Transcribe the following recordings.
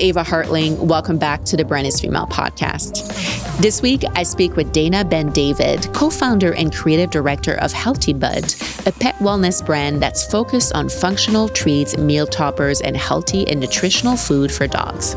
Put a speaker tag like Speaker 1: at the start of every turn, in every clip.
Speaker 1: Ava Hartling. Welcome back to the Brand is Female podcast. This week, I speak with Dana Ben David, co founder and creative director of Healthybud, a pet wellness brand that's focused on functional treats, meal toppers, and healthy and nutritional food for dogs.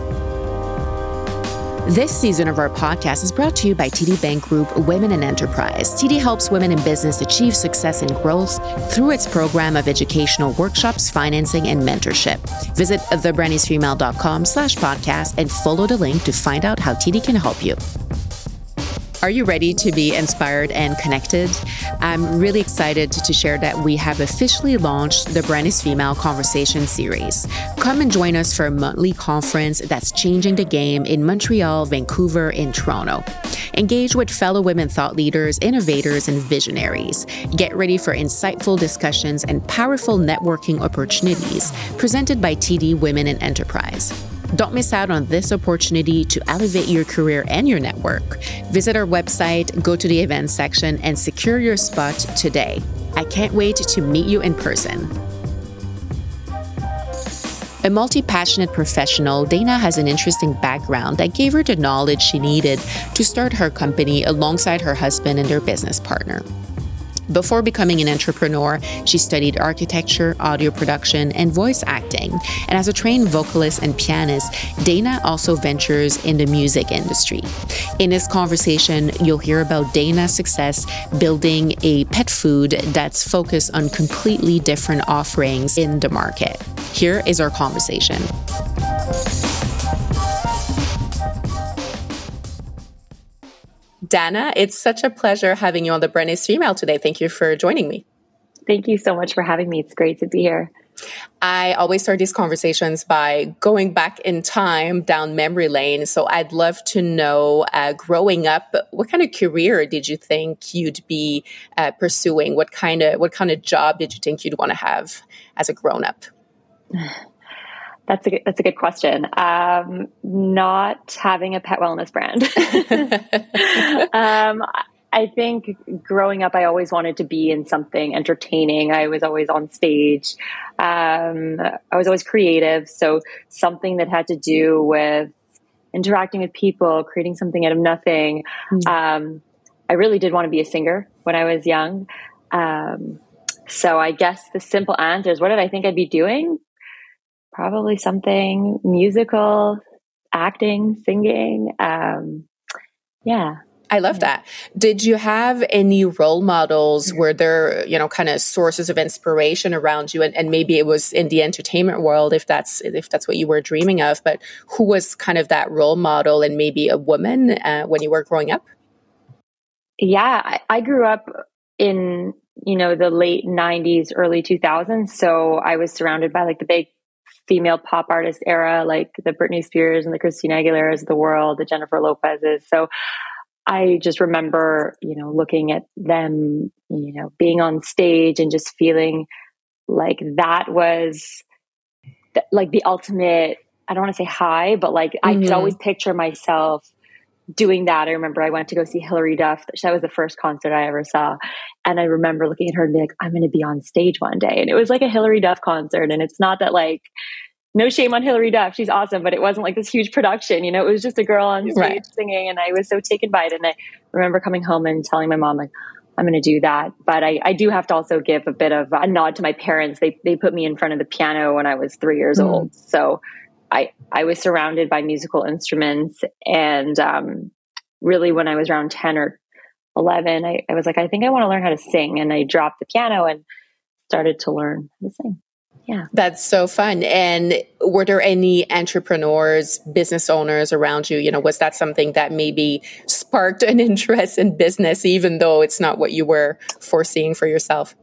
Speaker 1: This season of our podcast is brought to you by TD Bank Group Women in Enterprise. TD helps women in business achieve success and growth through its program of educational workshops, financing, and mentorship. Visit thebrandisfemale.com slash podcast and follow the link to find out how TD can help you. Are you ready to be inspired and connected? I'm really excited to share that we have officially launched the Brand is Female Conversation Series. Come and join us for a monthly conference that's changing the game in Montreal, Vancouver, and Toronto. Engage with fellow women thought leaders, innovators, and visionaries. Get ready for insightful discussions and powerful networking opportunities presented by TD Women in Enterprise. Don't miss out on this opportunity to elevate your career and your network. Visit our website, go to the events section, and secure your spot today. I can't wait to meet you in person. A multi passionate professional, Dana has an interesting background that gave her the knowledge she needed to start her company alongside her husband and their business partner. Before becoming an entrepreneur, she studied architecture, audio production, and voice acting. And as a trained vocalist and pianist, Dana also ventures in the music industry. In this conversation, you'll hear about Dana's success building a pet food that's focused on completely different offerings in the market. Here is our conversation. Dana, it's such a pleasure having you on the Brand is Female today. Thank you for joining me.
Speaker 2: Thank you so much for having me. It's great to be here.
Speaker 1: I always start these conversations by going back in time down memory lane. So I'd love to know, uh, growing up, what kind of career did you think you'd be uh, pursuing? What kind of what kind of job did you think you'd want to have as a grown up?
Speaker 2: That's a good, that's a good question. Um, not having a pet wellness brand. um, I think growing up, I always wanted to be in something entertaining. I was always on stage. Um, I was always creative. So something that had to do with interacting with people, creating something out of nothing. Mm. I really did want to be a singer when I was young. Um, so I guess the simple answer is what did I think I'd be doing? Probably something musical, acting, singing. Um, yeah.
Speaker 1: I love that. Did you have any role models? Were there, you know, kind of sources of inspiration around you? And, and, maybe it was in the entertainment world, if that's if that's what you were dreaming of. But who was kind of that role model, and maybe a woman uh, when you were growing up?
Speaker 2: Yeah, I, I grew up in you know the late 90s early 2000s so i was surrounded by like the big female pop artist era, like the Britney Spears and the Christina Aguilera's of the world, the Jennifer Lopez's. So I just remember, you know, looking at them, you know, being on stage and just feeling like that was th- like the ultimate, I don't want to say high, but like mm-hmm. I could mm-hmm. always picture myself doing that. I remember I went to go see Hilary Duff. That was the first concert I ever saw. And I remember looking at her and being like, I'm going to be on stage one day. And it was like a Hilary Duff concert. And it's not that like, no shame on Hilary Duff. She's awesome, but it wasn't like this huge production. You know, it was just a girl on stage right. singing. And I was so taken by it. And I remember coming home and telling my mom, like, I'm going to do that. But I, I do have to also give a bit of a nod to my parents. They, they put me in front of the piano when I was three years mm. old. So I I was surrounded by musical instruments, and um, really when I was around ten or eleven, I, I was like, I think I want to learn how to sing, and I dropped the piano and started to learn how to sing. Yeah.
Speaker 1: That's so fun. And were there any entrepreneurs, business owners around you? You know, was that something that maybe sparked an interest in business, even though it's not what you were foreseeing for yourself?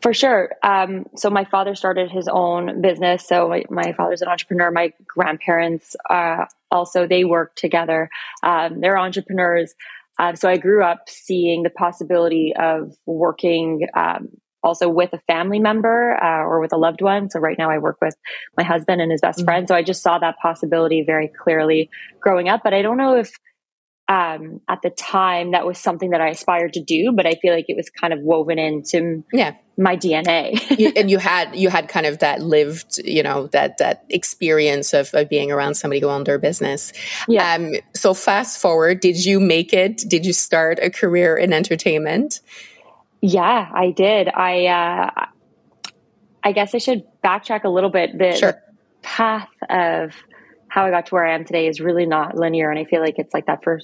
Speaker 2: For sure. Um, so my father started his own business. So my, my father's an entrepreneur. My grandparents uh, also they work together. Um, they're entrepreneurs. Uh, so I grew up seeing the possibility of working um, also with a family member uh, or with a loved one. So right now I work with my husband and his best mm-hmm. friend. So I just saw that possibility very clearly growing up. But I don't know if um, at the time that was something that I aspired to do, but I feel like it was kind of woven into
Speaker 1: yeah.
Speaker 2: my DNA.
Speaker 1: you, and you had you had kind of that lived, you know, that that experience of, of being around somebody who owned their business. Yeah. Um, so fast forward, did you make it? Did you start a career in entertainment?
Speaker 2: Yeah, I did. I uh, I guess I should backtrack a little bit. The, sure. the path of how I got to where I am today is really not linear. And I feel like it's like that for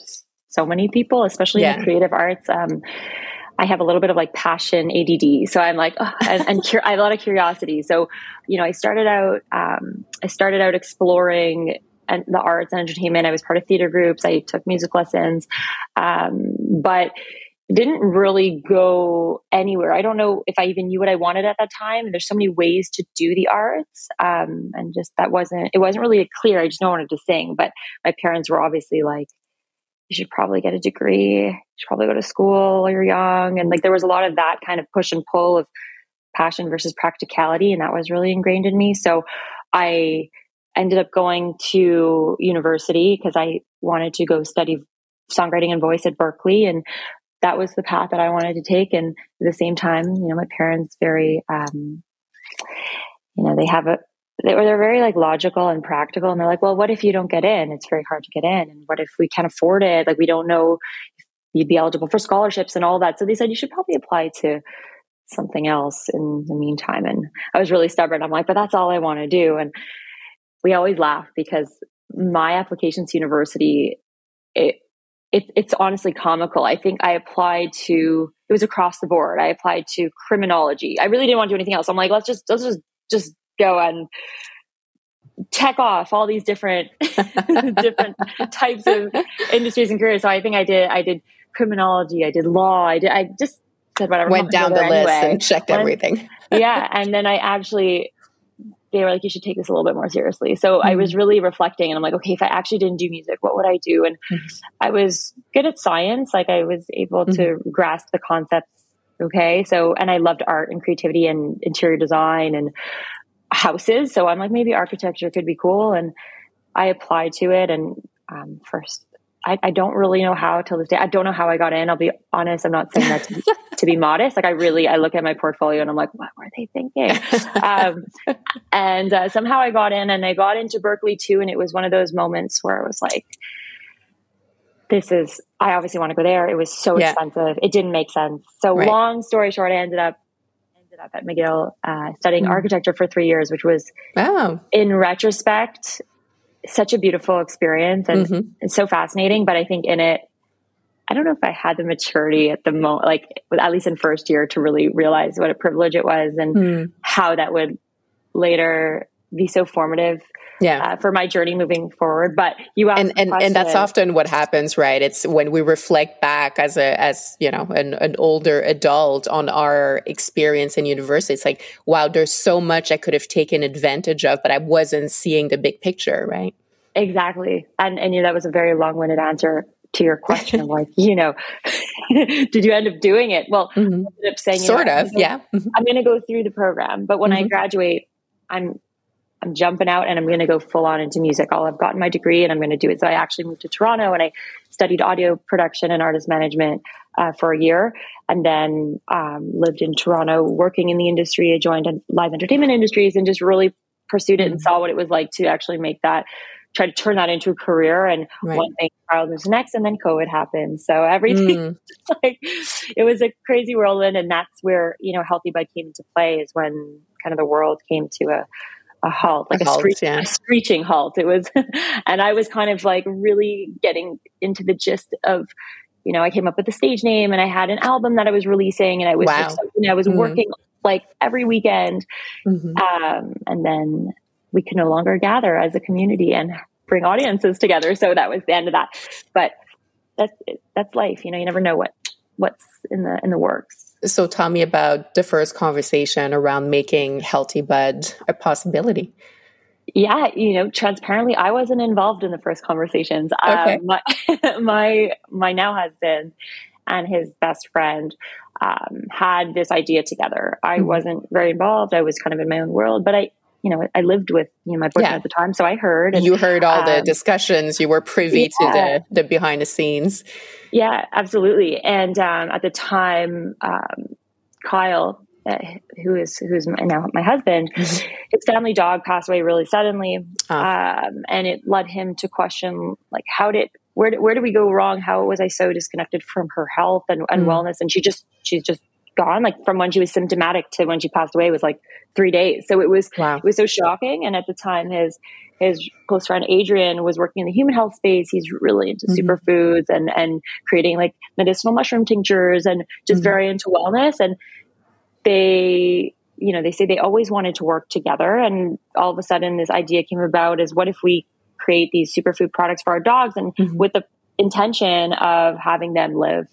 Speaker 2: so many people, especially yeah. in the creative arts. Um, I have a little bit of like passion ADD. So I'm like, oh, and, and cur- I have a lot of curiosity. So, you know, I started out, um, I started out exploring and the arts and entertainment. I was part of theater groups. I took music lessons. Um, but didn't really go anywhere. I don't know if I even knew what I wanted at that time. There's so many ways to do the arts, um, and just that wasn't it wasn't really clear. I just know wanted to sing, but my parents were obviously like, "You should probably get a degree. You should probably go to school while you're young." And like there was a lot of that kind of push and pull of passion versus practicality, and that was really ingrained in me. So I ended up going to university because I wanted to go study songwriting and voice at Berklee and that was the path that I wanted to take. And at the same time, you know, my parents very, um, you know, they have a, they were, they're very like logical and practical. And they're like, well, what if you don't get in? It's very hard to get in. And what if we can't afford it? Like, we don't know if you'd be eligible for scholarships and all that. So they said, you should probably apply to something else in the meantime. And I was really stubborn. I'm like, but that's all I want to do. And we always laugh because my application to university, it, it, it's honestly comical. I think I applied to it was across the board. I applied to criminology. I really didn't want to do anything else. I'm like, let's just let's just just go and check off all these different different types of industries and careers. So I think I did I did criminology, I did law, I did I just said whatever.
Speaker 1: Went down the list anyway. and checked everything.
Speaker 2: yeah, and then I actually they were like, you should take this a little bit more seriously. So mm-hmm. I was mm-hmm. really reflecting and I'm like, okay, if I actually didn't do music, what would I do? And mm-hmm. I was good at science. Like I was able to mm-hmm. grasp the concepts. Okay. So, and I loved art and creativity and interior design and houses. So I'm like, maybe architecture could be cool. And I applied to it. And um, first I, I, don't really know how till this day. I don't know how I got in. I'll be honest. I'm not saying that to be, to be modest. Like I really, I look at my portfolio and I'm like, what were they thinking? um, and uh, somehow I got in and I got into Berklee too. And it was one of those moments where I was like, this is, I obviously want to go there. It was so yeah. expensive. It didn't make sense. So right. long story short, I ended up ended up at McGill uh, studying mm. architecture for three years, which was wow. in retrospect such a beautiful experience and mm-hmm. it's so fascinating. But I think in it, I don't know if I had the maturity at the moment, like at least in first year, to really realize what a privilege it was and mm. how that would later be so formative yeah. Uh, for my journey moving forward. But you
Speaker 1: and and, and that's often what happens, right? It's when we reflect back as a as you know an, an older adult on our experience in university. It's like, wow, there's so much I could have taken advantage of, but I wasn't seeing the big picture, right?
Speaker 2: Exactly. And and you know, that was a very long winded answer to your question like you know did you end up doing it well mm-hmm. ended up saying
Speaker 1: sort
Speaker 2: know,
Speaker 1: of I'm gonna, yeah
Speaker 2: mm-hmm. i'm going to go through the program but when mm-hmm. i graduate i'm I'm jumping out and I'm going to go full on into music. I'll have gotten my degree and I'm going to do it. So I actually moved to Toronto and I studied audio production and artist management uh, for a year, and then um, lived in Toronto working in the industry. I joined live entertainment industries and just really pursued it and saw what it was like to actually make that try to turn that into a career and right. one thing was next and then covid happened so everything mm. like it was a crazy whirlwind and that's where you know Healthybud came into play is when kind of the world came to a a halt, like a, a, halt, screech, yeah. a screeching halt. It was, and I was kind of like really getting into the gist of, you know, I came up with the stage name and I had an album that I was releasing and I was, wow. I was mm-hmm. working like every weekend. Mm-hmm. Um, and then we could no longer gather as a community and bring audiences together. So that was the end of that. But that's, that's life. You know, you never know what, what's in the, in the works.
Speaker 1: So tell me about the first conversation around making Healthybud a possibility.
Speaker 2: Yeah, you know, transparently, I wasn't involved in the first conversations. Okay. Um, my, my my now husband and his best friend um, had this idea together. I mm-hmm. wasn't very involved. I was kind of in my own world, but I you know, I lived with you know my boyfriend yeah. at the time, so I heard.
Speaker 1: And, you heard all um, the discussions. You were privy yeah. to the the behind the scenes.
Speaker 2: Yeah, absolutely. And um, at the time, um, Kyle, uh, who is who's now my husband, mm-hmm. his family dog passed away really suddenly, oh. um, and it led him to question like how did where did, where did we go wrong? How was I so disconnected from her health and, and mm-hmm. wellness? And she just she's just gone like from when she was symptomatic to when she passed away was like three days so it was wow. it was so shocking and at the time his his close friend Adrian was working in the human health space. He's really into mm-hmm. superfoods and and creating like medicinal mushroom tinctures and just mm-hmm. very into wellness. And they, you know, they say they always wanted to work together. And all of a sudden, this idea came about: is what if we create these superfood products for our dogs, and mm-hmm. with the intention of having them live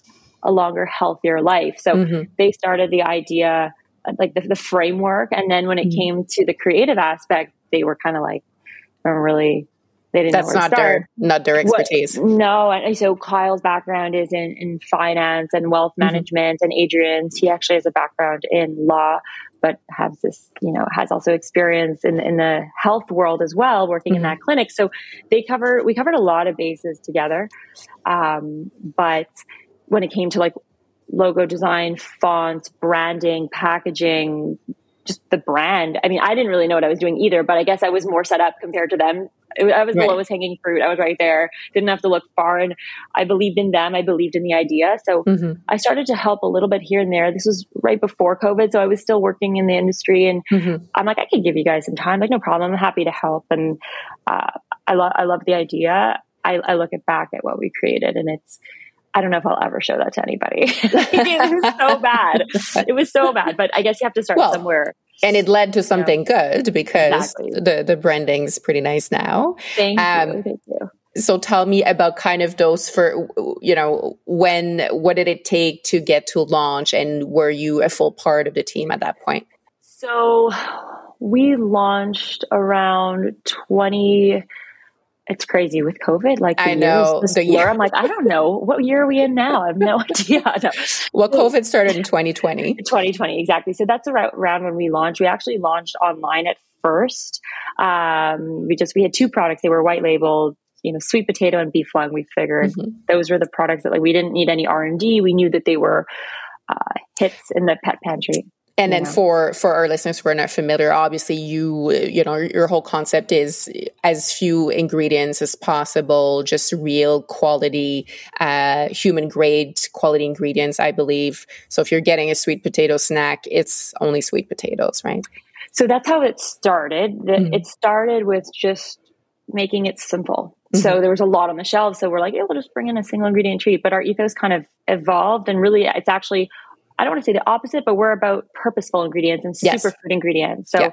Speaker 2: a longer, healthier life. So mm-hmm. they started the idea, like the, the framework, and then when it mm-hmm. came to the creative aspect, they were kind of like don't really they didn't
Speaker 1: That's not their not their expertise.
Speaker 2: What, no, and so Kyle's background is in, in finance and wealth mm-hmm. management, and Adrian's he actually has a background in law, but has this you know has also experience in in the health world as well, working mm-hmm. in that clinic. So they cover we covered a lot of bases together, um, but when it came to like logo design, fonts, branding, packaging, just the brand. I mean, I didn't really know what I was doing either, but I guess I was more set up compared to them. I was right. the lowest hanging fruit. I was right there. Didn't have to look far. And I believed in them. I believed in the idea. So mm-hmm. I started to help a little bit here and there. This was right before COVID. So I was still working in the industry. And mm-hmm. I'm like, I can give you guys some time. Like, no problem. I'm happy to help. And uh, I, love I love the idea. I, I look at back at what we created and it's, I don't know if I'll ever show that to anybody. it was so bad. It was so bad. But I guess you have to start well, somewhere.
Speaker 1: And it led to something good because exactly. the, the branding is pretty nice now.
Speaker 2: Thank um, you. Thank you.
Speaker 1: So tell me about kind of those for, you know, when, what did it take to get to launch and were you a full part of the team at that point?
Speaker 2: So we launched around 20, it's crazy with COVID. Like
Speaker 1: I know
Speaker 2: the year. I'm like, I don't know what year are we in now. I have no idea. No.
Speaker 1: Well, COVID started in 2020.
Speaker 2: 2020, exactly. So that's around when we launched. We actually launched online at first. Um, we just we had two products. They were white labeled. You know, sweet potato and beef lung. We figured mm-hmm. those were the products that like we didn't need any R and D. We knew that they were uh, hits in the pet pantry.
Speaker 1: And then for for our listeners who are not familiar, obviously you you know your whole concept is as few ingredients as possible, just real quality, uh, human grade quality ingredients. I believe. So if you're getting a sweet potato snack, it's only sweet potatoes, right?
Speaker 2: So that's how it started. Mm-hmm. It started with just making it simple. Mm-hmm. So there was a lot on the shelves. So we're like, yeah, we'll just bring in a single ingredient treat. But our ethos kind of evolved, and really, it's actually I don't want to say the opposite, but we're about purposeful ingredients and yes. superfood ingredients. So
Speaker 1: yeah.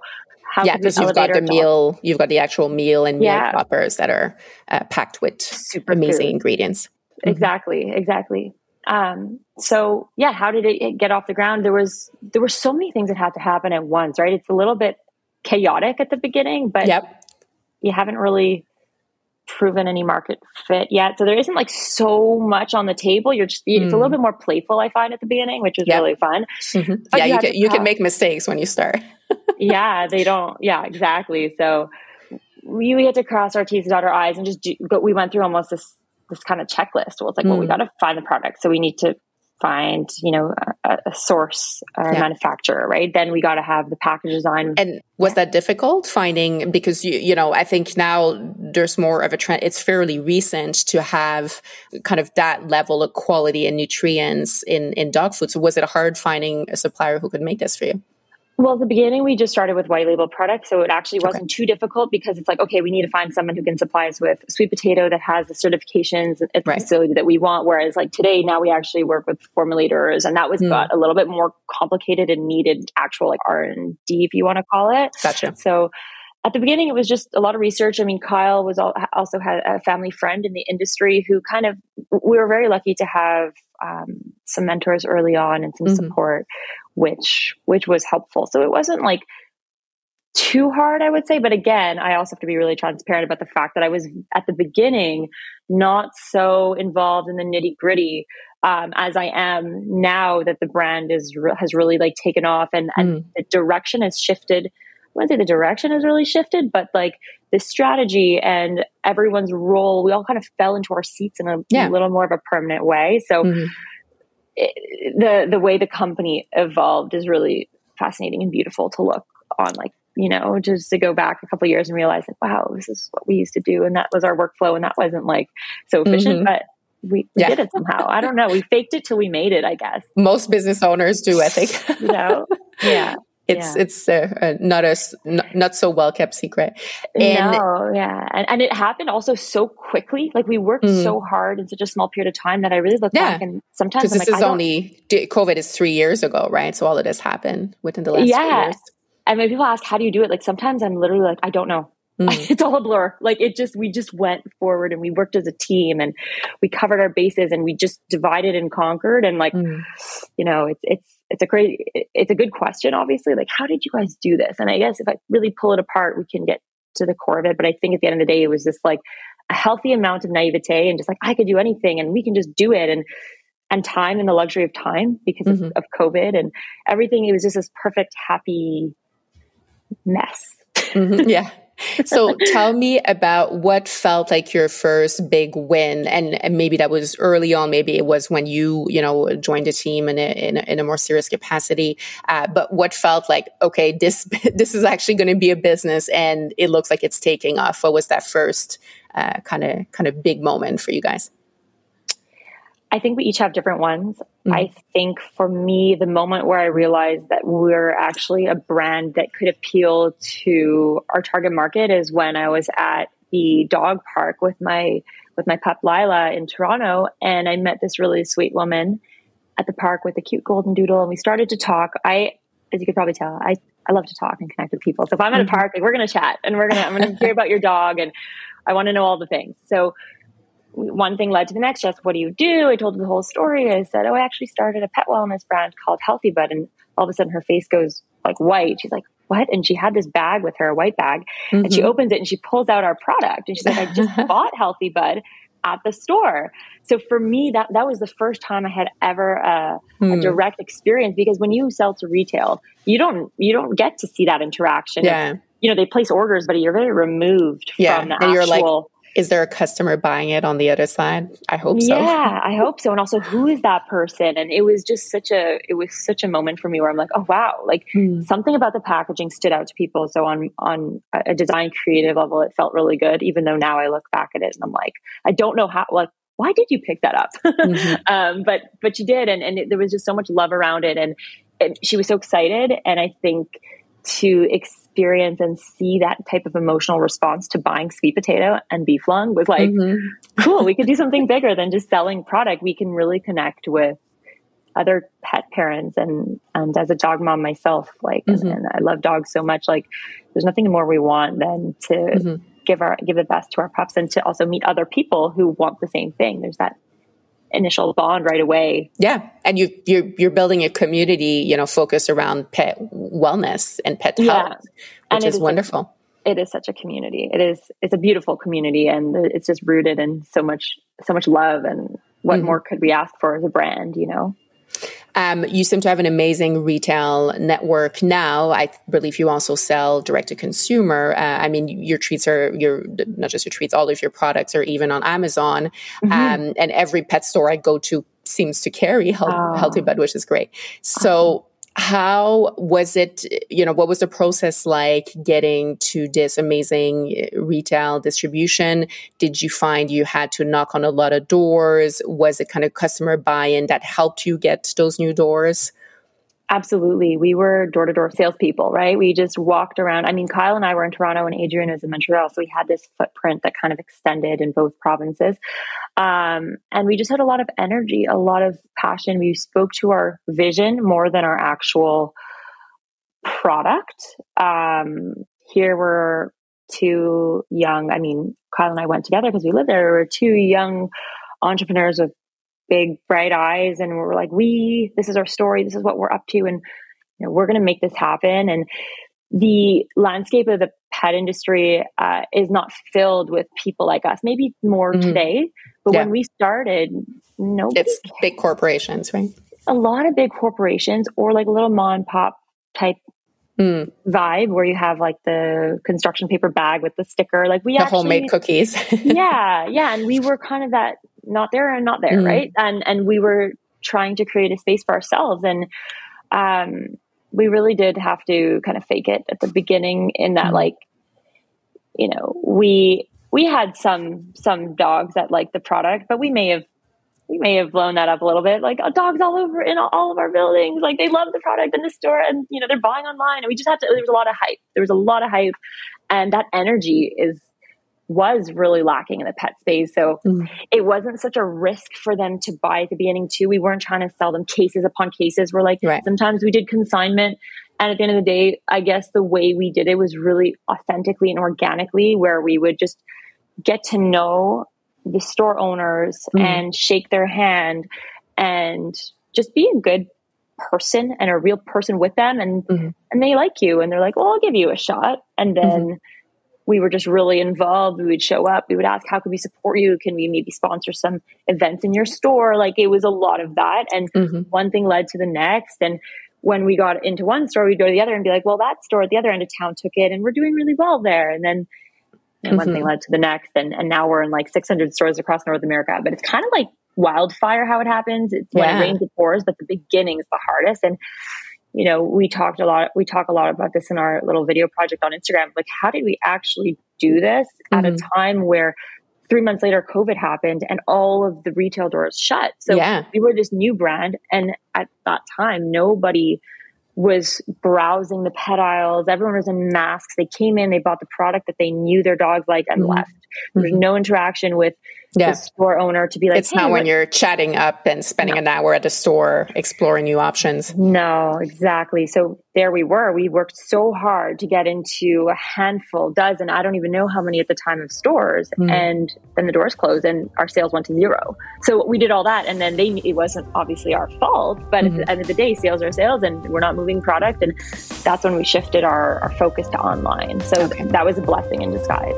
Speaker 1: How yeah, because you've got the meal, you've got the actual meal and meal yeah. toppers that are uh, packed with Super amazing food. ingredients.
Speaker 2: Mm-hmm. Exactly, mm-hmm. exactly. Um, so yeah, how did it get off the ground? There was there were so many things that had to happen at once, right? It's a little bit chaotic at the beginning, but
Speaker 1: yep.
Speaker 2: you haven't really proven any market fit yet. So there isn't like so much on the table. You're just, mm. it's a little mm. bit more playful, I find at the beginning, which is yep. really fun.
Speaker 1: Mm-hmm. Yeah, you, you can, you can make mistakes when you start.
Speaker 2: yeah, they don't. Yeah, exactly. So we, we had to cross our T's and dot our I's and just do, but we went through almost this, this kind of checklist. Well, it's like, mm. well, we mm. got to find the product. So we need to find you know a, a source or yeah. manufacturer right? Then we got to have the package design
Speaker 1: and was that difficult finding because you you know i think now there's more of a trend it's fairly recent to have kind of that level of quality and nutrients in in dog food. So was it hard finding a supplier who could make this for you
Speaker 2: well, at the beginning, we just started with white label products. So it actually wasn't okay. too difficult because it's like, okay, we need to find someone who can supply us with sweet potato that has the certifications at the right. facility that we want. Whereas, like today, now we actually work with formulators, and that was mm. got a little bit more complicated and needed actual like R and D, if you want to call it.
Speaker 1: Gotcha.
Speaker 2: So at the beginning, it was just a lot of research. I mean, Kyle was also had a family friend in the industry who kind of we were very lucky to have um, some mentors early on and some mm-hmm. support, which which was helpful. So it wasn't like too hard, I would say. But again, I also have to be really transparent about the fact that I was at the beginning not so involved in the nitty gritty um, as I am now that the brand is has really like taken off and, and mm. the direction has shifted I wouldn't say the direction has really shifted, but like the strategy and everyone's role, we all kind of fell into our seats in a yeah. little more of a permanent way. So mm-hmm. It, the the way the company evolved is really fascinating and beautiful to look on. Like you know, just to go back a couple years and realize like, wow, this is what we used to do, and that was our workflow, and that wasn't like so efficient, mm-hmm. but we, we yeah. did it somehow. I don't know. We faked it till we made it, I guess.
Speaker 1: Most business owners do, I think.
Speaker 2: you know? Yeah.
Speaker 1: It's yeah. it's uh, uh, not a not, not so well kept secret.
Speaker 2: And no, yeah, and, and it happened also so quickly. Like we worked mm. so hard in such a small period of time that I really look yeah. back and sometimes
Speaker 1: this
Speaker 2: like,
Speaker 1: is only COVID is three years ago, right? So all of this happened within the last yeah. years.
Speaker 2: And when people ask how do you do it, like sometimes I'm literally like I don't know. Mm. it's all a blur. Like it just, we just went forward and we worked as a team and we covered our bases and we just divided and conquered. And like, mm. you know, it's, it's, it's a great, it's a good question, obviously. Like, how did you guys do this? And I guess if I really pull it apart, we can get to the core of it. But I think at the end of the day, it was just like a healthy amount of naivete and just like, I could do anything and we can just do it. And, and time and the luxury of time because mm-hmm. of, of COVID and everything. It was just this perfect, happy mess.
Speaker 1: Mm-hmm. Yeah so tell me about what felt like your first big win and, and, maybe that was early on maybe it was when you you know joined a team in a, in a, in a more serious capacity uh, but what felt like okay this this is actually going to be a business and it looks like it's taking off. What was that first kind of kind of big moment for you guys
Speaker 2: I think we each have different ones. Mm-hmm. I think for me, the moment where I realized that we're actually a brand that could appeal to our target market is when I was at the dog park with my with my pup Lila in Toronto, and I met this really sweet woman at the park with a cute golden doodle, and we started to talk. I, as you could probably tell, I I love to talk and connect with people. So if I'm at a mm-hmm. park, like we're gonna chat, and we're gonna I'm gonna hear about your dog, and I want to know all the things. So one thing led to the next. Just what do you do? I told her the whole story. I said, oh, I actually started a pet wellness brand called Healthybud. And all of a sudden her face goes like white. She's like, what? And she had this bag with her, a white bag, mm-hmm. and she mm-hmm. opens it and she pulls out our product. And she's like, I just bought Healthybud at the store. So for me, that that was the first time I had ever uh, mm. a hmm. direct experience because when you sell to retail, you don't you don't get to see that interaction.
Speaker 1: Yeah.
Speaker 2: You know, they place orders, but you're very removed yeah. from the and actual. You're like,
Speaker 1: is there a customer buying it on the other side? I hope so.
Speaker 2: Yeah, I hope so. And also, who is that person? And it was just such a it was such a moment for me where I'm like, oh wow, like mm. something about the packaging stood out to people. So on on a design creative level, it felt really good. Even though now I look back at it and I'm like, I don't know how like why did you pick that up? mm-hmm. um, but but you did, and and it, there was just so much love around it, and, and she was so excited. And I think to experience and see that type of emotional response to buying sweet potato and beef lung was like, mm-hmm. cool, we could do something bigger than just selling product. We can really connect with other pet parents and and as a dog mom myself, like mm-hmm. and, and, I love dogs so much. Like there's nothing more we want than to mm-hmm. give our give the best to our pups and to also meet other people who want the same thing. There's that initial bond right away.
Speaker 1: Yeah, and you you're you're building a community, you know, focused around pet wellness and pet yeah. health, which is, is wonderful.
Speaker 2: A, it is such a community. It is it's a beautiful community, and it's just rooted in so much so much love. And what mm-hmm. more could we ask for as a brand? You know.
Speaker 1: Um, you seem to have an amazing retail network now. I believe you also sell direct to consumer. Uh, I mean, your treats are your not just your treats; all of your products are even on Amazon. Mm-hmm. Um, and every pet store I go to seems to carry health, oh. Healthybud, which is great. So how was it you know what was the process like getting to this amazing eh, retail distribution? Did you find you had to knock on a lot of doors? Was it kind of customer buy-in that helped you get those new doors
Speaker 2: Absolutely. We were door to door salespeople, right? We just walked around. I mean, Kyle and I were in Toronto and Adrian was in Montreal. So we had this footprint that kind of extended in both provinces. Um, and we just had a lot of energy, a lot of passion. We spoke to our vision more than our actual product. Um, here we're two young, I mean, Kyle and I went together because we lived there. We were two young entrepreneurs with big bright eyes and we're like we this is our story this is what we're up to and you know, we're going to make this happen and the landscape of the pet industry uh, is not filled with people like us maybe more mm-hmm. today but yeah. when we started no
Speaker 1: it's big corporations right
Speaker 2: a lot of big corporations or like little mom and pop type mm. vibe where you have like the construction paper bag with the sticker. Like we
Speaker 1: the
Speaker 2: actually,
Speaker 1: homemade cookies.
Speaker 2: yeah, yeah, and we were kind of that not there and not there, mm. right? And and we were trying to create a space for ourselves, and um, we really did have to kind of fake it at the beginning in that mm. like, you know, we we had some some dogs that liked the product, but we may have we may have blown that up a little bit. Like oh, dogs all over in all of our buildings, like they love the product in the store, and you know they're buying online. And we just had to. There was a lot of hype. There was a lot of hype, and that energy is was really lacking in the pet space. So mm. it wasn't such a risk for them to buy at the beginning too. We weren't trying to sell them cases upon cases. We're like right. sometimes we did consignment. And at the end of the day, I guess the way we did it was really authentically and organically, where we would just get to know the store owners mm. and shake their hand and just be a good person and a real person with them and mm-hmm. and they like you and they're like well i'll give you a shot and then mm-hmm. we were just really involved we would show up we would ask how can we support you can we maybe sponsor some events in your store like it was a lot of that and mm-hmm. one thing led to the next and when we got into one store we'd go to the other and be like well that store at the other end of town took it and we're doing really well there and then and mm-hmm. one thing led to the next and, and now we're in like 600 stores across north america but it's kind of like wildfire how it happens it's when it rains it pours but the beginning is the hardest and you know we talked a lot we talk a lot about this in our little video project on instagram like how did we actually do this mm-hmm. at a mm-hmm. time where three months later covid happened and all of the retail doors shut so yeah. we were this new brand and at that time nobody was browsing the pet aisles. Everyone was in masks. They came in, they bought the product that they knew their dogs liked and mm-hmm. left. There's mm-hmm. no interaction with yeah. the store owner to be like,
Speaker 1: it's hey, not when you're chatting up and spending no. an hour at the store exploring new options.
Speaker 2: No, exactly. So there we were. We worked so hard to get into a handful, dozen, I don't even know how many at the time of stores. Mm. And then the doors closed and our sales went to zero. So we did all that. And then they, it wasn't obviously our fault, but mm-hmm. at the end of the day, sales are sales and we're not moving product. And that's when we shifted our, our focus to online. So okay. that was a blessing in disguise.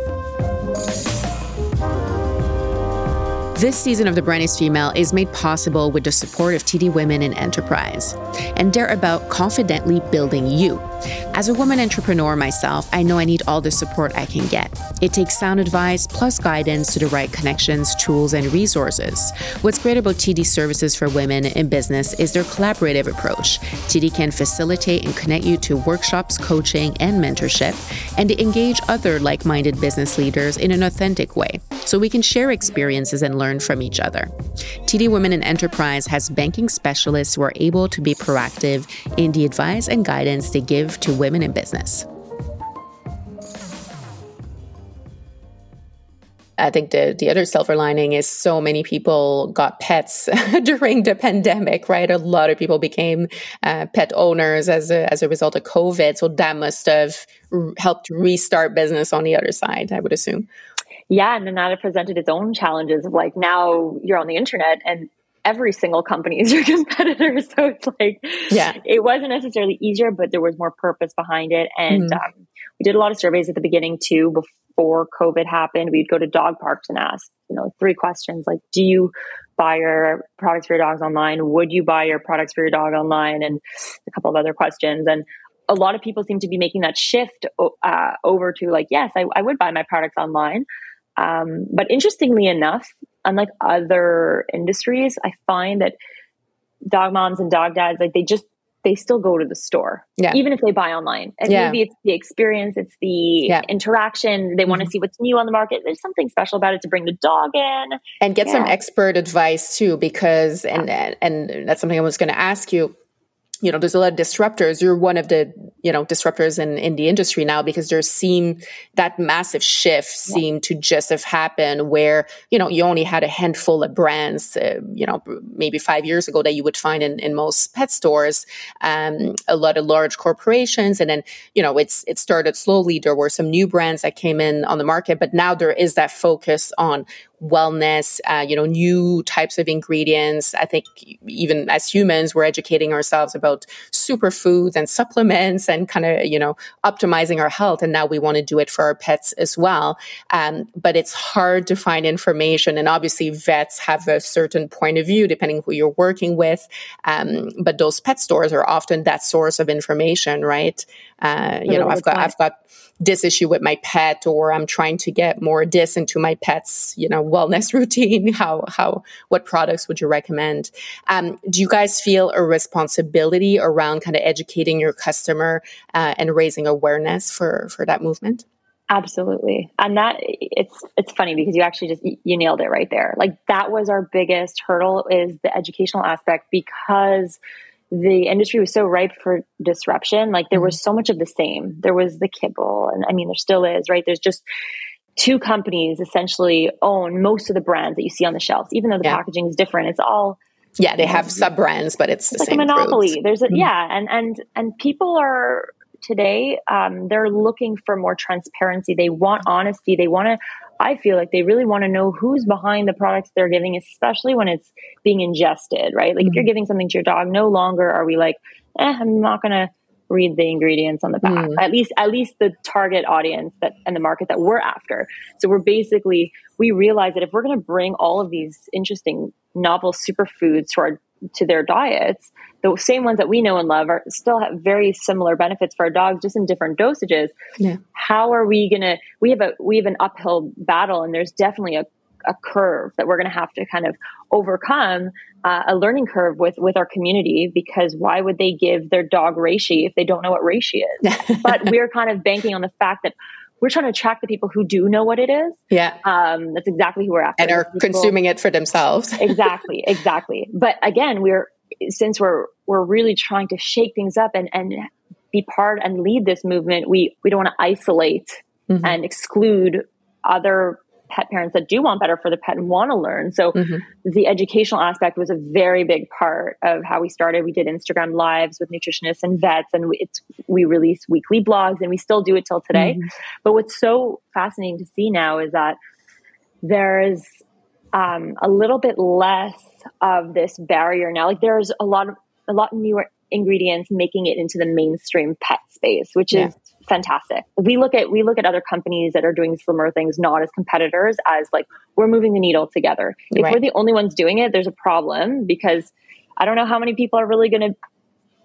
Speaker 1: This season of The Brand is Female is made possible with the support of TD Women in Enterprise, and they're about confidently building you. As a woman entrepreneur myself, I know I need all the support I can get. It takes sound advice plus guidance to the right connections, tools, and resources. What's great about TD Services for Women in Business is their collaborative approach. TD can facilitate and connect you to workshops, coaching, and mentorship, and engage other like minded business leaders in an authentic way so we can share experiences and learn from each other. TD Women in Enterprise has banking specialists who are able to be proactive in the advice and guidance they give to women in business. I think the the other silver lining is so many people got pets during the pandemic, right? A lot of people became uh, pet owners as a as a result of COVID, so that must have r- helped restart business on the other side. I would assume
Speaker 2: yeah, and then that presented its own challenges of like now you're on the internet and every single company is your competitor. So it's like, yeah, it wasn't necessarily easier, but there was more purpose behind it. And mm-hmm. um, we did a lot of surveys at the beginning too, before COVID happened. We'd go to dog parks and ask, you know, three questions like, do you buy your products for your dogs online? Would you buy your products for your dog online? And a couple of other questions. And a lot of people seem to be making that shift uh, over to like, yes, I, I would buy my products online. Um, but interestingly enough, unlike other industries, I find that dog moms and dog dads, like they just, they still go to the store, yeah. even if they buy online. And yeah. maybe it's the experience, it's the yeah. interaction. They mm-hmm. want to see what's new on the market. There's something special about it to bring the dog in
Speaker 1: and get some expert advice too, because and and that's something I was going to ask you you know there's a lot of disruptors. You're one of the you know disruptors in in the industry now because there seem that massive shift seemed to just have happened where you know you only had a handful of brands uh, you know maybe five years ago that you would find in, in most pet stores um, a lot of large corporations. And then you know it's it started slowly. There were some new brands that came in on the market but now there is that focus on wellness, uh, you know, new types of ingredients. I think even as humans, we're educating ourselves about superfoods and supplements and kind of, you know, optimizing our health. And now we want to do it for our pets as well. Um, but it's hard to find information. And obviously, vets have a certain point of view depending who you're working with. Um, but those pet stores are often that source of information, right? Uh, you know, I've got I've got this issue with my pet, or I'm trying to get more this into my pet's, you know, wellness routine. How how what products would you recommend? Um, do you guys feel a responsibility around kind of educating your customer uh, and raising awareness for for that movement?
Speaker 2: Absolutely. And that it's it's funny because you actually just you nailed it right there. Like that was our biggest hurdle is the educational aspect because the industry was so ripe for disruption. Like there was mm-hmm. so much of the same. There was the kibble, and I mean, there still is, right? There's just two companies essentially own most of the brands that you see on the shelves, even though the yeah. packaging is different. It's all
Speaker 1: yeah, they have sub brands, but it's,
Speaker 2: it's
Speaker 1: like
Speaker 2: a monopoly. Groups. There's a mm-hmm. yeah, and and and people are today um, they're looking for more transparency. They want honesty. They want to I feel like they really want to know who's behind the products they're giving, especially when it's being ingested, right? Like mm-hmm. if you're mm-hmm. giving something to your dog, no longer are we like, eh, I'm not going to read the ingredients on the back. Mm. At least, at least the target audience that and the market that we're after. So we're basically we realize that if we're going to bring all of these interesting novel superfoods to our to their diets, the same ones that we know and love are still have very similar benefits for our dogs, just in different dosages. Yeah. How are we gonna? We have a we have an uphill battle, and there's definitely a a curve that we're going to have to kind of overcome uh, a learning curve with with our community because why would they give their dog reishi if they don't know what reishi is but we're kind of banking on the fact that we're trying to attract the people who do know what it is.
Speaker 1: Yeah.
Speaker 2: Um, that's exactly who we're after.
Speaker 1: And are people. consuming it for themselves.
Speaker 2: exactly. Exactly. But again, we're, since we're, we're really trying to shake things up and, and be part and lead this movement, we, we don't want to isolate mm-hmm. and exclude other pet parents that do want better for the pet and want to learn. So mm-hmm. the educational aspect was a very big part of how we started. We did Instagram lives with nutritionists and vets, and we, it's we release weekly blogs, and we still do it till today. Mm-hmm. But what's so fascinating to see now is that there's um, a little bit less of this barrier now. Like there's a lot of a lot newer ingredients making it into the mainstream pet space, which yeah. is fantastic. We look at we look at other companies that are doing similar things not as competitors as like we're moving the needle together. If right. we're the only ones doing it, there's a problem because I don't know how many people are really going to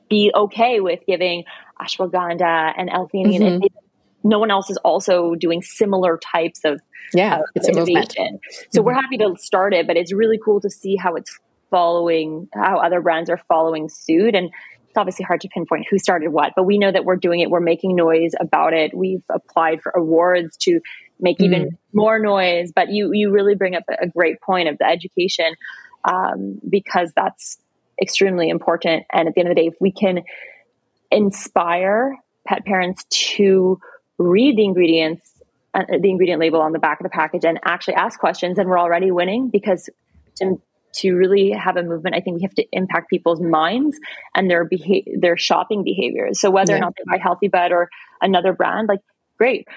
Speaker 2: be okay with giving ashwagandha and L-theanine. Mm-hmm. no one else is also doing similar types of
Speaker 1: yeah, it's innovation.
Speaker 2: So mm-hmm. we're happy to start it, but it's really cool to see how it's following how other brands are following suit and obviously hard to pinpoint who started what, but we know that we're doing it. We're making noise about it. We've applied for awards to make even mm. more noise. But you you really bring up a great point of the education um, because that's extremely important. And at the end of the day, if we can inspire pet parents to read the ingredients, uh, the ingredient label on the back of the package, and actually ask questions, then we're already winning because to to really have a movement, I think we have to impact people's minds and their beha- their shopping behaviors. So whether yeah. or not they buy Healthybud or another brand, like great,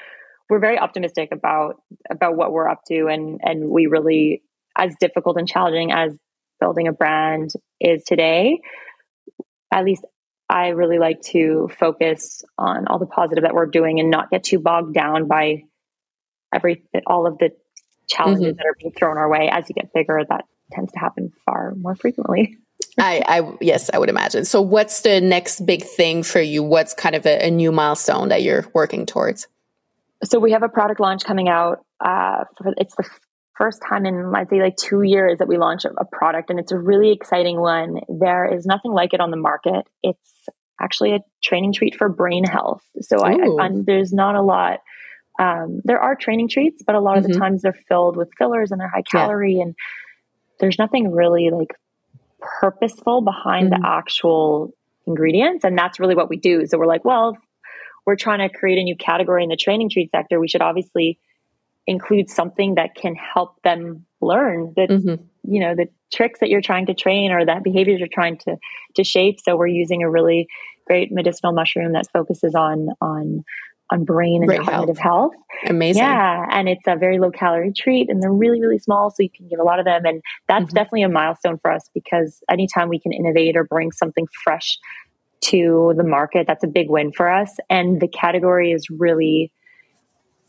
Speaker 2: we're very optimistic about about what we're up to, and and we really, as difficult and challenging as building a brand is today, at least I really like to focus on all the positive that we're doing and not get too bogged down by every all of the challenges mm-hmm. that are being thrown our way as you get bigger that tends to happen far more frequently.
Speaker 1: I, I, yes, I would imagine. So, what's the next big thing for you? What's kind of a, a new milestone that you're working towards?
Speaker 2: So, we have a product launch coming out. Uh, for, it's the first time in, I'd say, like two years that we launch a, a product, and it's a really exciting one. There is nothing like it on the market. It's actually a training treat for brain health. So, I, I, find there's not a lot. Um, there are training treats, but a lot of mm-hmm. the times they're filled with fillers and they're high calorie yeah. and there's nothing really like purposeful behind mm-hmm. the actual ingredients. And that's really what we do. So we're like, well, we're trying to create a new category in the training treat sector. We should obviously include something that can help them learn that, mm-hmm. you know, the tricks that you're trying to train or that behaviors you're trying to, to shape. So we're using a really great medicinal mushroom that focuses on, on on brain and Great cognitive health.
Speaker 1: health. Amazing.
Speaker 2: Yeah. And it's a very low calorie treat and they're really, really small. So you can give a lot of them. And that's mm-hmm. definitely a milestone for us because anytime we can innovate or bring something fresh to the market, that's a big win for us. And the category is really,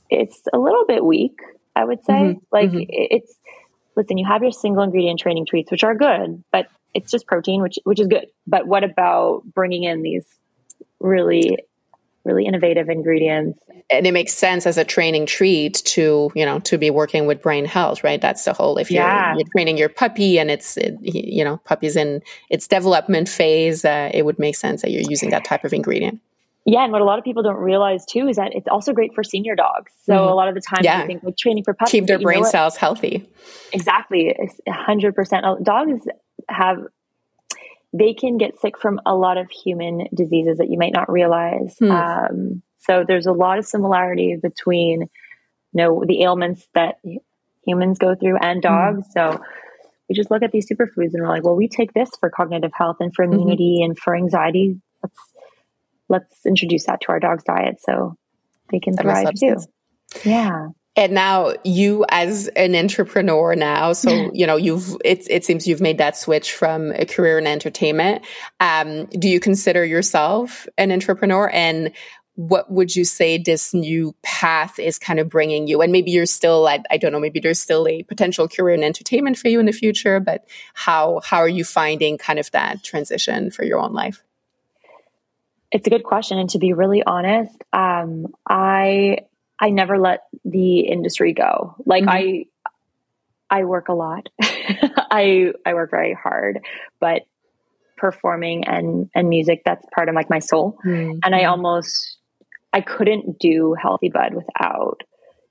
Speaker 2: it's a little bit weak, I would say. Mm-hmm. Like mm-hmm. it's, listen, you have your single ingredient training treats, which are good, but it's just protein, which, which is good. But what about bringing in these really really innovative ingredients.
Speaker 1: And it makes sense as a training treat to, you know, to be working with brain health, right? That's the whole, if you're, yeah. you're training your puppy and it's, it, you know, puppy's in its development phase, uh, it would make sense that you're using that type of ingredient.
Speaker 2: Yeah, and what a lot of people don't realize too is that it's also great for senior dogs. So mm-hmm. a lot of the time, yeah. you think like training for puppies,
Speaker 1: keep their brain cells healthy.
Speaker 2: Exactly, hundred percent. Dogs have they can get sick from a lot of human diseases that you might not realize. Hmm. Um, so there's a lot of similarity between, you know, the ailments that humans go through and hmm. dogs. So we just look at these superfoods and we're like, well, we take this for cognitive health and for mm-hmm. immunity mm-hmm. and for anxiety. Let's let's introduce that to our dog's diet so they can that thrive too. Yeah
Speaker 1: and now you as an entrepreneur now so you know you've it, it seems you've made that switch from a career in entertainment. Um, do you consider yourself an entrepreneur? And what would you say this new path is kind of bringing you? And maybe you're still I, I don't know maybe there's still a potential career in entertainment for you in the future but how how are you finding kind of that transition for your own life?
Speaker 2: It's a good question and to be really honest um, i I never let the industry go. Like mm-hmm. I I work a lot. I I work very hard, but performing and and music that's part of like my soul. Mm-hmm. And I almost I couldn't do Healthybud without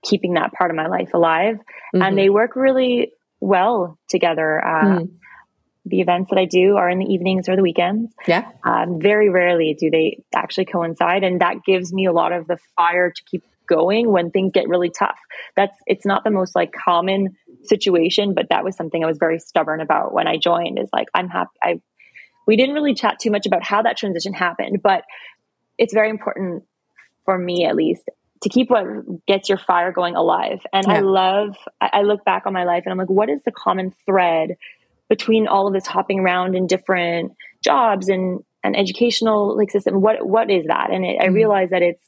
Speaker 2: keeping that part of my life alive. Mm-hmm. And they work really well together. Uh, mm. The events that I do are in the evenings or the weekends.
Speaker 1: Yeah.
Speaker 2: Um, very rarely do they actually coincide. And that gives me a lot of the fire to keep going when things get really tough. That's it's not the most like common situation, but that was something I was very stubborn about when I joined is like I'm happy I we didn't really chat too much about how that transition happened, but it's very important for me at least to keep what gets your fire going alive. And yeah. I love I look back on my life and I'm like, what is the common thread between all of this hopping around in different jobs and an educational like system? What what is that? And it, mm-hmm. I realize that it's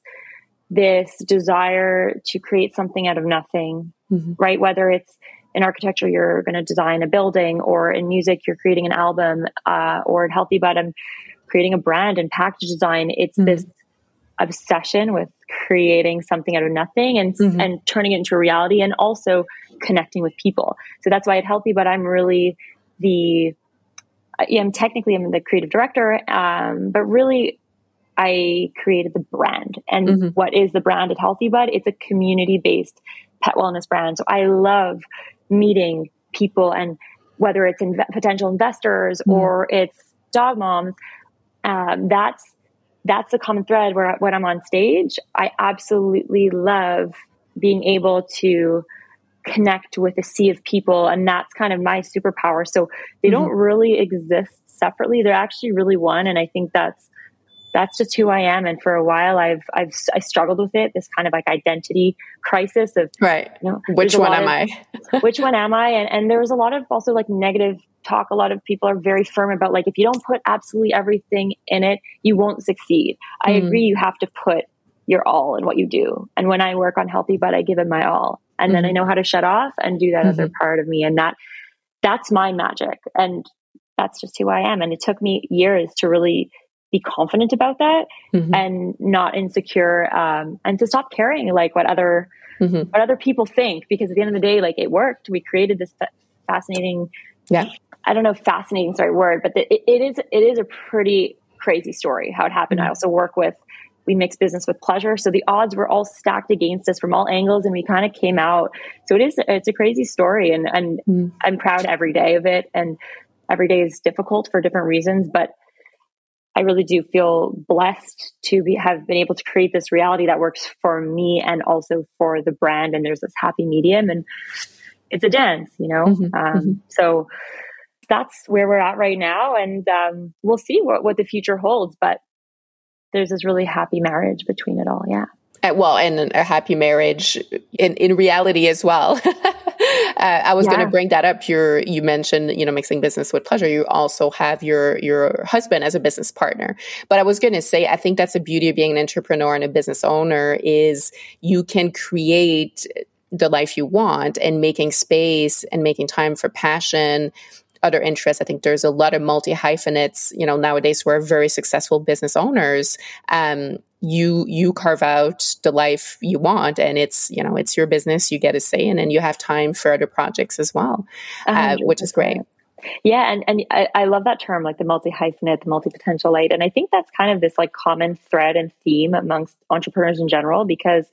Speaker 2: this desire to create something out of nothing, mm-hmm. right? Whether it's in architecture, you're going to design a building, or in music, you're creating an album, uh, or in Healthybud, I'm creating a brand and package design. It's mm-hmm. this obsession with creating something out of nothing and mm-hmm. and turning it into a reality, and also connecting with people. So that's why at Healthybud, I'm really the I'm technically I'm the creative director, um, but really I created the brand. And mm-hmm. what is the brand at Healthybud? It's a community based pet wellness brand. So I love meeting people and whether it's in potential investors mm-hmm. or it's dog moms, um, that's that's the common thread where when I'm on stage, I absolutely love being able to connect with a sea of people and that's kind of my superpower. So they mm-hmm. don't really exist separately. They're actually really one and I think that's that's just who I am. And for a while, I've I've I struggled with it. This kind of like identity crisis of
Speaker 1: right. You know, which one am of,
Speaker 2: I? which one am I? And and there was a lot of also like negative talk. A lot of people are very firm about like if you don't put absolutely everything in it, you won't succeed. I mm. agree. You have to put your all in what you do. And when I work on Healthybud I give it my all, and mm-hmm. then I mm-hmm. know how to shut off and do that mm-hmm. other part of me. And that that's my magic. And that's just who I am. And it took me years to really be confident about that mm-hmm. and not insecure um, and to stop caring like what other mm-hmm. what other people think because at the end of the day like it worked we created this fascinating
Speaker 1: yeah
Speaker 2: i don't know if fascinating is the right word but the, it, it is it is a pretty crazy story how it happened mm-hmm. i also work with we mix business with pleasure so the odds were all stacked against us from all angles and we kind of came out so it is it's a crazy story and and mm. i'm proud every day of it and every day is difficult for different reasons but I really do feel blessed to be, have been able to create this reality that works for me and also for the brand. And there's this happy medium, and it's a dance, you know. Mm-hmm, um, mm-hmm. So that's where we're at right now, and um, we'll see what what the future holds. But there's this really happy marriage between it all. Yeah.
Speaker 1: Uh, well, and a happy marriage in in reality as well. Uh, I was yeah. going to bring that up. You you mentioned you know mixing business with pleasure. You also have your your husband as a business partner. But I was going to say I think that's the beauty of being an entrepreneur and a business owner is you can create the life you want and making space and making time for passion other interests. I think there's a lot of multi hyphenates, you know, nowadays who are very successful business owners. Um, you you carve out the life you want and it's you know it's your business you get a say in and you have time for other projects as well uh, which is great
Speaker 2: yeah and, and I, I love that term like the multi hyphenate the multi potentialite and i think that's kind of this like common thread and theme amongst entrepreneurs in general because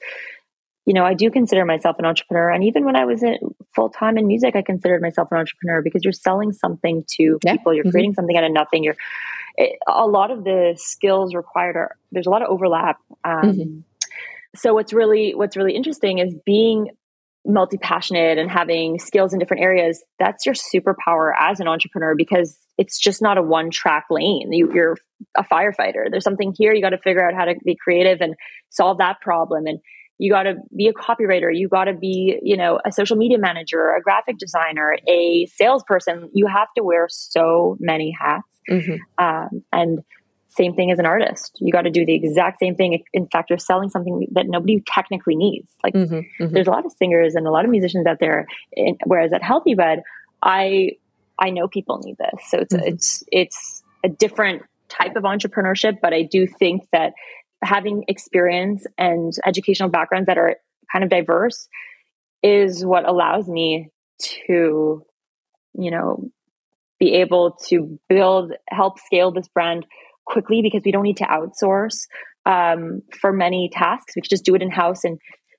Speaker 2: you know i do consider myself an entrepreneur and even when i was in full-time in music i considered myself an entrepreneur because you're selling something to yeah. people you're mm-hmm. creating something out of nothing you're it, a lot of the skills required are there's a lot of overlap. Um, mm-hmm. So what's really what's really interesting is being multi passionate and having skills in different areas. That's your superpower as an entrepreneur because it's just not a one track lane. You, you're a firefighter. There's something here you got to figure out how to be creative and solve that problem and you got to be a copywriter you got to be you know a social media manager a graphic designer a salesperson you have to wear so many hats Mm-hmm. Um, and same thing as an artist. You got to do the exact same thing. In fact, you're selling something that nobody technically needs. Like mm-hmm, mm-hmm. there's a lot of singers and a lot of musicians out there. In, whereas at Healthybud, I I know people need this. So it's mm-hmm. it's it's a different type of entrepreneurship. But I do think that having experience and educational backgrounds that are kind of diverse is what allows me to you know be able to build, help scale this brand quickly because we don't need to outsource um, for many tasks. We can just do it in house and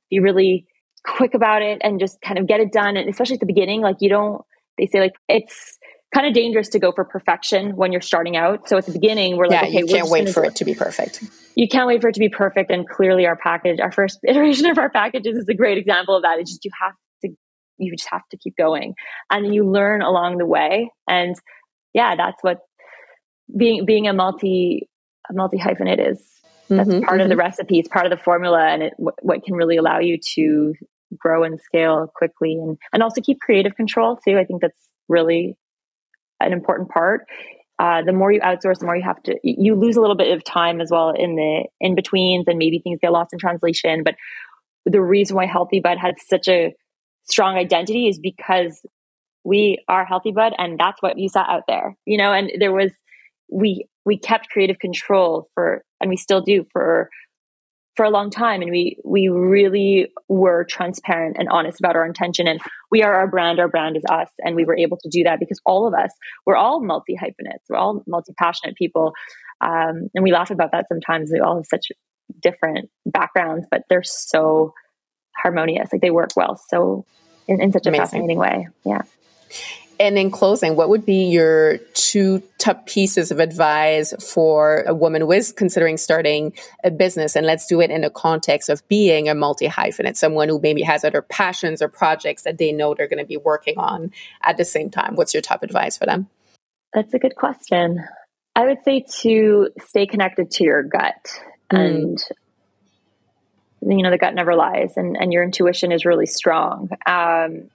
Speaker 2: be really quick about it and just kind of get it done. And especially at the beginning, like you don't, they say like it's kind of dangerous to go for perfection when you're starting out. So at the beginning, we're like,
Speaker 1: yeah,
Speaker 2: okay,
Speaker 1: you can't wait for it to be perfect.
Speaker 2: You can't wait for it to be perfect. And clearly, our package, our first iteration of our packages, is a great example of that. It's just you have to, you just have to keep going and you learn along the way and yeah that's what being being a multi a multi hyphenate is that's mm-hmm, part mm-hmm. of the mm-hmm. recipe it's part of the formula and it what can really allow you to grow and scale quickly and and also keep creative control too i think that's really an important part. Uh, the more you outsource the more you have to you lose a little bit of time as well in the in betweens and maybe things get lost in translation. But the reason why Healthybud had such a strong identity is because we are Healthybud and that's what you saw out there you know and there was we we kept creative control for and we still do for for a long time and we we really were transparent and honest about our intention and we are our brand our brand is us and we were able to do that because all of us we're all multi hyphenates we're all multi passionate people um, and we laugh about that sometimes we all have such different backgrounds but they're so harmonious. Like they work well. So in, in such a Amazing. fascinating way. Yeah.
Speaker 1: And in closing, what would be your two top pieces of advice for a woman who is considering starting a business? And let's do it in the context of being a multi hyphenate, someone who maybe has other passions or projects that they know they're going to be working on at the same time. What's your top advice for them?
Speaker 2: That's a good question. I would say to stay connected to your gut mm. and you know the gut never lies and, and your intuition is really strong um,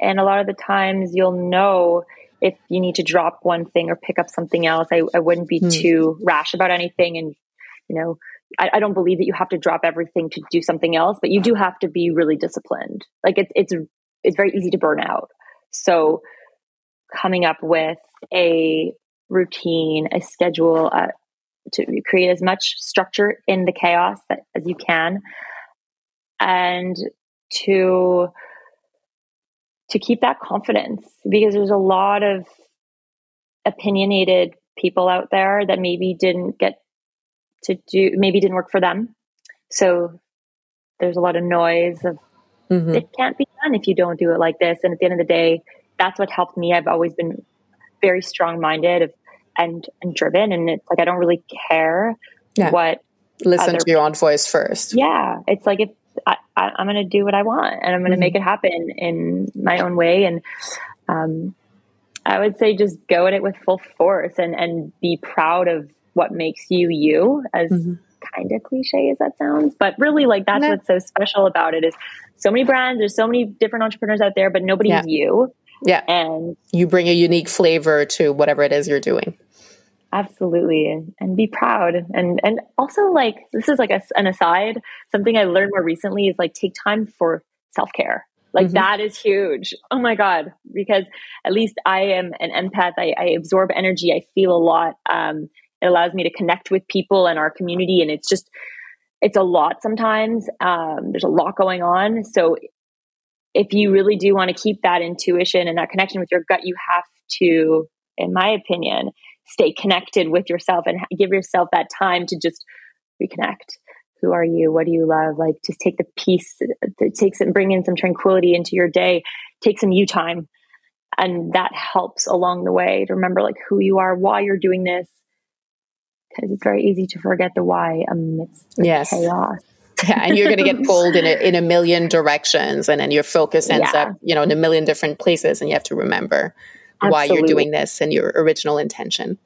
Speaker 2: and a lot of the times you'll know if you need to drop one thing or pick up something else. I, I wouldn't be mm. too rash about anything and you know I, I, don't believe that you have to drop everything to do something else but you do have to be really disciplined. Like it's it's it's very easy to burn out. So coming up with a routine a schedule uh, to create as much structure in the chaos that, as you can and to to keep that confidence because there's a lot of opinionated people out there that maybe didn't get to do maybe didn't work for them. So there's a lot of noise of mm-hmm. it can't be done if you don't do it like this. And at the end of the day that's what helped me. I've always been very strong minded and and driven and it's like i don't really care yeah. what
Speaker 1: listen to your own voice first.
Speaker 2: Yeah. It's like if I, am going to do what I want and I'm going to mm-hmm. make it happen in my own way. And um, I would say just go at it with full force and, and be proud of what makes you you as mm-hmm. kind of cliche as that sounds, but really like that's what's so special about it is so many brands, there's so many different entrepreneurs out there, but nobody's yeah. you.
Speaker 1: Yeah.
Speaker 2: And
Speaker 1: you bring a unique flavor to whatever it is you're doing
Speaker 2: absolutely and, and be proud and and also like this is like a, an aside something i learned more recently is like take time for self-care Like mm-hmm. that is huge. Oh my God. Because at least I am an empath. I, I absorb energy. I feel a lot. Um, it allows me to connect with people in our community. And it's just, it's a lot sometimes. Um, there's a lot going on. So if you really do want to keep that intuition and that connection with your gut, you have to, in my opinion, stay connected with yourself and give yourself that time to just reconnect. Who are you? What do you love? Like just take the peace that takes and bring in some tranquility into your day. Take some you time. And that helps along the way to remember like who you are why you're doing this. Because it's very easy to forget the why amidst the yes. chaos.
Speaker 1: Yeah, and you're going to get pulled in a, in a million directions, and then your focus ends yeah. up, you know, in a million different places, and you have to remember absolutely. why you're doing this and your original intention.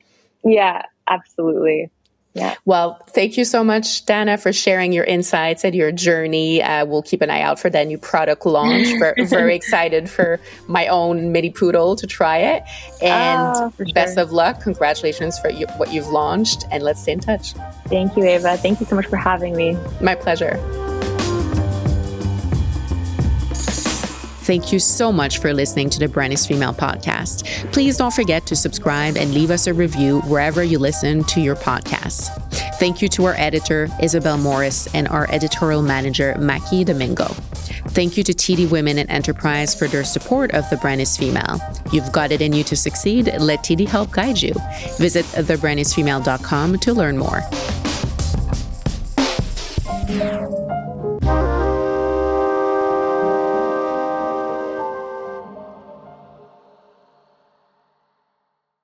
Speaker 2: Yeah, absolutely.
Speaker 1: Yeah. Well, thank you so much, Dana, for sharing your insights and your journey. Uh, we'll keep an eye out for that new product launch. Very, very excited for my own mini poodle to try it. And oh, best of luck. Congratulations for you, what you've launched. And let's stay in touch.
Speaker 2: Thank you, Ava. Thank you so much for having me.
Speaker 1: My pleasure. Thank you so much for listening to the Brand Female podcast. Please don't forget to subscribe and leave us a review wherever you listen to your podcasts. Thank you to our editor, Isabel Morris, and our editorial manager, Maki Domingo. Thank you to TD Women in Enterprise for their support of The Brand is Female. You've got it in you to succeed. Let TD help guide you. Visit thebrandisfemale.com to learn more.